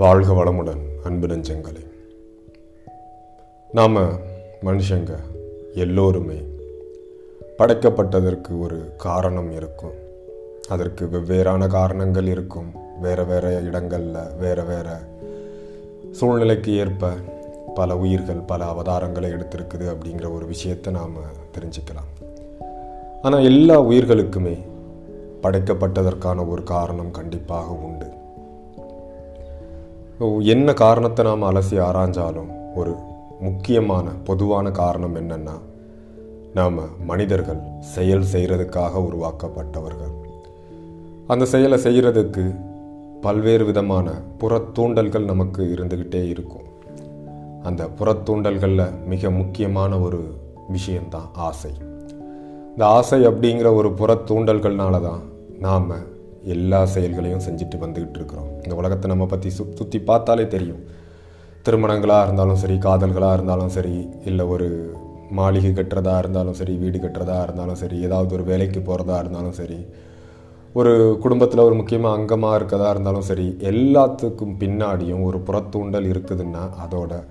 வாழ்க வளமுடன் அன்பு நெஞ்சங்களே. நாம் மனுஷங்க எல்லோருமே படைக்கப்பட்டதற்கு ஒரு காரணம் இருக்கும். அதற்கு வெவ்வேறான காரணங்கள் இருக்கும். வேறு வேறு இடங்களில் வேறு வேறு சூழ்நிலைக்கு ஏற்ப பல உயிர்கள் பல அவதாரங்களை எடுத்திருக்குது அப்படிங்கிற ஒரு விஷயத்தை நாம் தெரிஞ்சுக்கலாம். ஆனால் எல்லா உயிர்களுக்குமே படைக்கப்பட்டதற்கான ஒரு காரணம் கண்டிப்பாக உண்டு. என்ன காரணத்தை நாம் அலசி ஆராய்ஞ்சாலும் ஒரு முக்கியமான பொதுவான காரணம் என்னென்னா நாம் மனிதர்கள் செயல் செய்கிறதுக்காக உருவாக்கப்பட்டவர்கள். அந்த செயலை செய்கிறதுக்கு பல்வேறு விதமான புறத்தூண்டல்கள் நமக்கு இருந்துக்கிட்டே இருக்கும். அந்த புறத்தூண்டல்களில் மிக முக்கியமான ஒரு விஷயந்தான் ஆசை. இந்த ஆசை அப்படிங்கிற ஒரு புறத்தூண்டல்கள்னால தான் நாம் எல்லா செயல்களையும் செஞ்சுட்டு வந்துக்கிட்டு இருக்கிறோம். இந்த உலகத்தை நம்ம பற்றி சு சுற்றி பார்த்தாலே தெரியும். திருமணங்களாக இருந்தாலும் சரி காதல்களாக இருந்தாலும் சரி இல்லை ஒரு மாளிகை கட்டுறதா இருந்தாலும் சரி வீடு கட்டுறதா இருந்தாலும் சரி ஏதாவது ஒரு வேலைக்கு போகிறதா இருந்தாலும் சரி ஒரு குடும்பத்தில் ஒரு முக்கியமாக அங்கமாக இருக்கதா இருந்தாலும் சரி எல்லாத்துக்கும் பின்னாடியும் ஒரு புறத்தூண்டல் இருக்குதுன்னா அதோட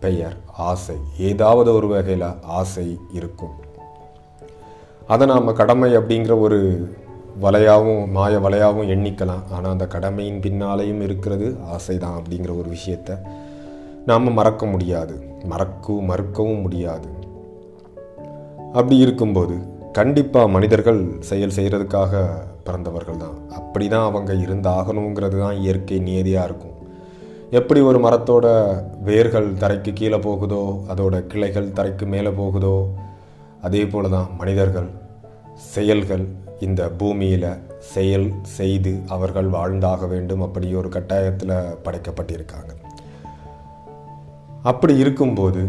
பெயர் ஆசை. ஏதாவது ஒரு வகையில் ஆசை இருக்கும். அதை நாம் கடமை அப்படிங்கிற ஒரு வலையாகவும் மாய வலையாகவும் எண்ணிக்கலாம். ஆனால் அந்த கடமையின் பின்னாலேயும் இருக்கிறது ஆசை தான் அப்படிங்கிற ஒரு விஷயத்த நாம் மறக்க முடியாது. மறக்கவும் மறுக்கவும் முடியாது. அப்படி இருக்கும்போது கண்டிப்பாக மனிதர்கள் செயல் செய்கிறதுக்காக பிறந்தவர்கள் தான் அப்படி தான் அவங்க இருந்தாகணுங்கிறது தான் இயற்கை நியதியாக இருக்கும். எப்படி ஒரு மரத்தோட வேர்கள் தரைக்கு கீழே போகுதோ அதோட கிளைகள் தரைக்கு மேலே போகுதோ அதே போல தான் மனிதர்கள் செயல்கள் இந்த பூமியில் செயல் செய்து அவர்கள் வாழ்ந்தாக வேண்டும் அப்படி ஒரு கட்டாயத்தில் படைக்கப்பட்டிருக்காங்க. அப்படி இருக்கும்போது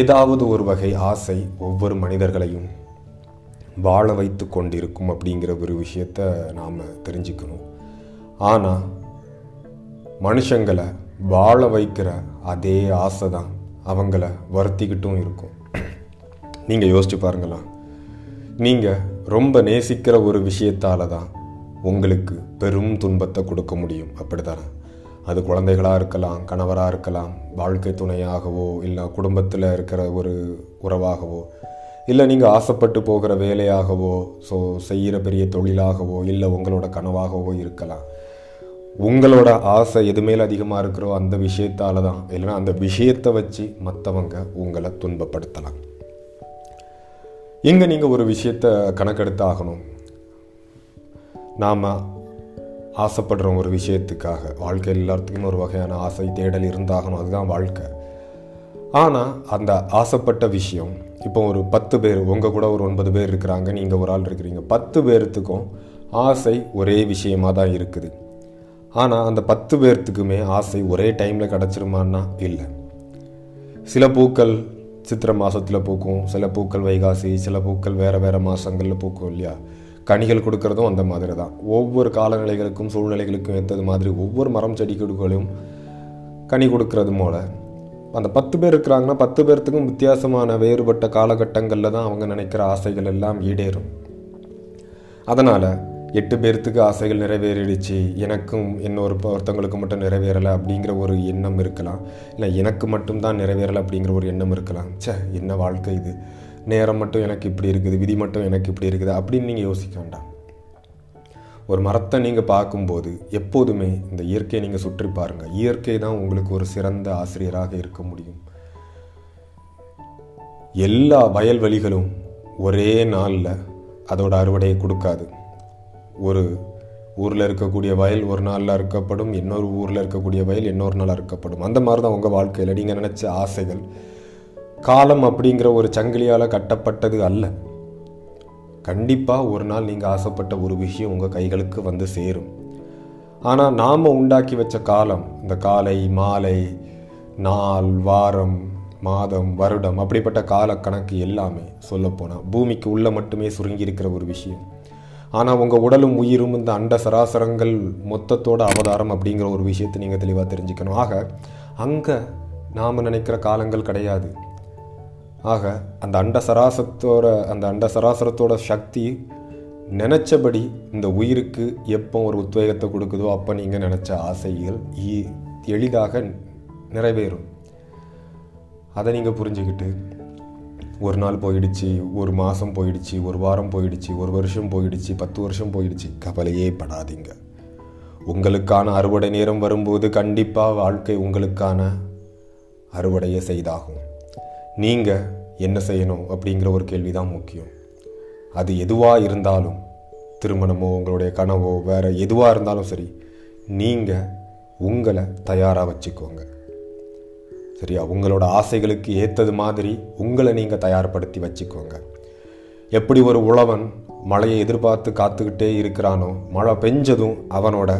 ஏதாவது ஒரு வகை ஆசை ஒவ்வொரு மனிதர்களையும் வாழ வைத்து கொண்டிருக்கும் அப்படிங்கிற ஒரு விஷயத்த நாம் தெரிஞ்சுக்கணும். ஆனால் மனுஷங்களை வாழ வைக்கிற அதே ஆசை தான் அவங்கள வருத்திக்கிட்டும் இருக்கும். நீங்கள் யோசிச்சு பாருங்களா நீங்கள் ரொம்ப நேசிக்கிற ஒரு விஷயத்தால தான் உங்களுக்கு பெரும் துன்பத்தை கொடுக்க முடியும். அப்படித்தானே? அது குழந்தைகளாக இருக்கலாம் கணவராக இருக்கலாம் வாழ்க்கை துணையாகவோ இல்லை குடும்பத்தில் இருக்கிற ஒரு உறவாகவோ இல்லை நீங்கள் ஆசைப்பட்டு போகிற வேலையாகவோ ஸோ செய்கிற பெரிய தொழிலாகவோ இல்லை உங்களோட கனவாகவோ இருக்கலாம். உங்களோட ஆசை எதுமேல அதிகமாக இருக்கிறோ அந்த விஷயத்தால தான் இல்லைன்னா அந்த விஷயத்தை வச்சு மற்றவங்க உங்களை துன்பப்படுத்தலாம். இங்கே நீங்கள் ஒரு விஷயத்தை கணக்கெடுத்து ஆகணும் நாம் ஆசைப்படுற ஒரு விஷயத்துக்காக. வாழ்க்கையில் எல்லாத்துக்குமே ஒரு வகையான ஆசை தேடல் இருந்தாகணும். அதுதான் வாழ்க்கை. ஆனால் அந்த ஆசைப்பட்ட விஷயம் இப்போ ஒரு பத்து பேர் உங்கள் கூட ஒரு ஒன்பது பேர் இருக்கிறாங்க நீங்கள் ஒரு ஆள் இருக்கிறீங்க. பத்து பேர்த்துக்கும் ஆசை ஒரே விஷயமாக தான் இருக்குது. ஆனால் அந்த பத்து பேர்த்துக்குமே ஆசை ஒரே டைமில் கிடச்சிருமான்னா இல்லை. சில பூக்கள் சித்திரை மாதத்தில் பூக்கும். சில பூக்கள் வைகாசி சில பூக்கள் வேறு வேறு மாதங்களில் பூக்கும் இல்லையா? கனிகள் கொடுக்கறதும் அந்த மாதிரி தான் ஒவ்வொரு காலநிலைகளுக்கும் சூழ்நிலைகளுக்கும் ஏற்றது மாதிரி ஒவ்வொரு மரம் செடி கொடிகளும் கனி கொடுக்கறது போல். அந்த பத்து பேர் இருக்கிறாங்கன்னா பத்து பேர்த்துக்கும் வித்தியாசமான வேறுபட்ட காலகட்டங்களில் தான் அவங்க நினைக்கிற ஆசைகள் எல்லாம் ஈடேறும். அதனால் எட்டு பேர்த்துக்கு ஆசைகள் நிறைவேறிடுச்சு. எனக்கும் இன்னொரு ஒருத்தவங்களுக்கு மட்டும் நிறைவேறலை அப்படிங்கிற ஒரு எண்ணம் இருக்கலாம். இல்லை எனக்கு மட்டும்தான் நிறைவேறலை அப்படிங்கிற ஒரு எண்ணம் இருக்கலாம். சே என்ன வாழ்க்கை இது? நேரம் மட்டும் எனக்கு இப்படி இருக்குது விதி மட்டும் எனக்கு இப்படி இருக்குது அப்படின்னு நீங்கள் யோசிக்க வேண்டாம். ஒரு மரத்தை நீங்கள் பார்க்கும்போது எப்போதுமே இந்த இயற்கையை நீங்கள் சுற்றி பாருங்கள் இயற்கை தான் உங்களுக்கு ஒரு சிறந்த ஆசிரியராக இருக்க முடியும். எல்லா வயல்வெளிகளும் ஒரே நாளில் அதோட அறுவடையை கொடுக்காது. ஒரு ஊரில் இருக்கக்கூடிய வயல் ஒரு நாளில் அறுக்கப்படும் இன்னொரு ஊரில் இருக்கக்கூடிய வயல் இன்னொரு நாள் அறுக்கப்படும். அந்த மாதிரி தான் உங்கள் வாழ்க்கையில். நீங்கள் நினச்ச ஆசைகள் காலம் அப்படிங்கிற ஒரு சங்கிலியால் கட்டப்பட்டது அல்ல. கண்டிப்பாக ஒரு நாள் நீங்கள் ஆசைப்பட்ட ஒரு விஷயம் உங்கள் கைகளுக்கு வந்து சேரும். ஆனால் நாம் உண்டாக்கி வச்ச காலம் இந்த காலை மாலை நாள் வாரம் மாதம் வருடம் அப்படிப்பட்ட காலக்கணக்கு எல்லாமே சொல்லப்போனால் பூமிக்கு உள்ளே மட்டுமே சுருங்கி இருக்கிற ஒரு விஷயம். ஆனால் உங்கள் உடலும் உயிரும் இந்த அண்ட சராசரங்கள் மொத்தத்தோட அவதாரம் அப்படிங்கிற ஒரு விஷயத்தை நீங்கள் தெளிவாக தெரிஞ்சுக்கணும். ஆக அங்கே நாம் நினைக்கிற காலங்கள் கிடையாது. ஆக அந்த அண்ட சராசரத்தோட அந்த அண்ட சராசரத்தோட சக்தி நினச்சபடி இந்த உயிருக்கு எப்போ ஒரு உத்வேகத்தை கொடுக்குதோ அப்போ நீங்கள் நினச்ச ஆசைகள் எளிதாக நிறைவேறும். அதை நீங்கள் புரிஞ்சுக்கிட்டு ஒரு நாள் போயிடுச்சு ஒரு மாதம் போயிடுச்சு ஒரு வாரம் போயிடுச்சு ஒரு வருஷம் போயிடுச்சு பத்து வருஷம் போயிடுச்சு. கவலையே படாதீங்க. உங்களுக்கான அறுவடை நேரம் வரும்போது கண்டிப்பாக வாழ்க்கை உங்களுக்கான அறுவடையை செய்தாகும். நீங்கள் என்ன செய்யணும் அப்படிங்கிற ஒரு கேள்வி தான் முக்கியம். அது எதுவாக இருந்தாலும் திருமணமோ உங்களுடைய கனவோ வேறு எதுவாக இருந்தாலும் சரி நீங்கள் உங்களை தயாராக வச்சுக்கோங்க. சரியா? உங்களோட ஆசைகளுக்கு ஏற்றது மாதிரி உங்களை நீங்கள் தயார்படுத்தி வச்சுக்கோங்க. எப்படி ஒரு உழவன் மழையை எதிர்பார்த்து காத்துக்கிட்டே இருக்கிறானோ மழை பெஞ்சதும் அவனோட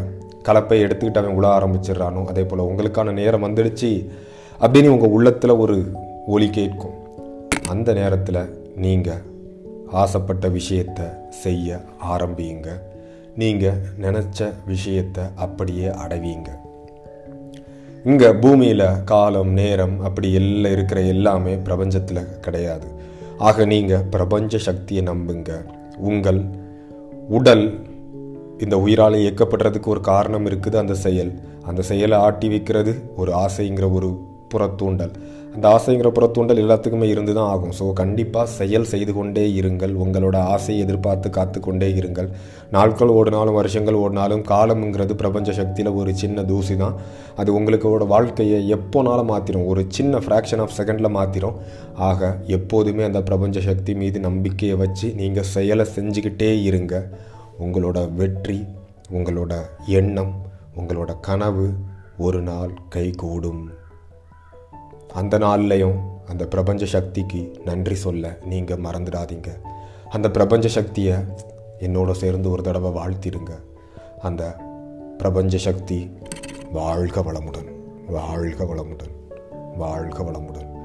கலப்பை எடுத்துக்கிட்டு அவன் உழ ஆரம்பிச்சிடுறானோ அதே போல் உங்களுக்கான நேரம் வந்துடுச்சு அப்படின்னு உங்கள் உள்ளத்தில் ஒரு ஒலி கேட்கும். அந்த நேரத்தில் நீங்கள் ஆசைப்பட்ட விஷயத்தை செய்ய ஆரம்பியுங்க. நீங்கள் நினச்ச விஷயத்தை அப்படியே அடைவீங்க. இங்கே பூமியில் காலம் நேரம் அப்படி எல்லாம் இருக்கிற எல்லாமே பிரபஞ்சத்தில் கிடையாது. ஆக நீங்கள் பிரபஞ்ச சக்தியை நம்புங்க. உங்கள் உடல் இந்த உயிரால் இயக்கப்படுறதுக்கு ஒரு காரணம் இருக்குது அந்த செயல். அந்த செயலை ஆட்டி வைக்கிறது ஒரு ஆசைங்கிற ஒரு புறத்தூண்டல். அந்த ஆசைங்கிற புறத்தூண்டல் எல்லாத்துக்குமே இருந்து தான் ஆகும். ஸோ கண்டிப்பாக செயல் செய்து கொண்டே இருங்கள். உங்களோட ஆசையை எதிர்பார்த்து காத்து கொண்டே இருங்கள். நாட்கள் ஓடினாலும் வருஷங்கள் ஓடினாலும் காலம்ங்கிறது பிரபஞ்ச சக்தியில் ஒரு சின்ன தூசி தான் அது உங்களுக்கோட வாழ்க்கையை எப்போனாலும் மாற்றிடும் ஒரு சின்ன ஃப்ராக்ஷன் ஆஃப் செகண்டில் மாற்றிடும் ஆக எப்போதுமே அந்த பிரபஞ்ச சக்தி மீது நம்பிக்கையை வச்சு நீங்கள் செயலை செஞ்சுக்கிட்டே இருங்க. உங்களோட வெற்றி உங்களோட எண்ணம் உங்களோட கனவு ஒரு நாள் கைகூடும். அந்த நாள்லையும் அந்த பிரபஞ்ச சக்திக்கு நன்றி சொல்ல நீங்கள் மறந்துடாதீங்க. அந்த பிரபஞ்ச சக்தியை என்னோட சேர்ந்து ஒரு தடவை வாழ்த்திடுங்க அந்த பிரபஞ்ச சக்தி வாழ்க வளமுடன் வாழ்க வளமுடன் வாழ்க வளமுடன்.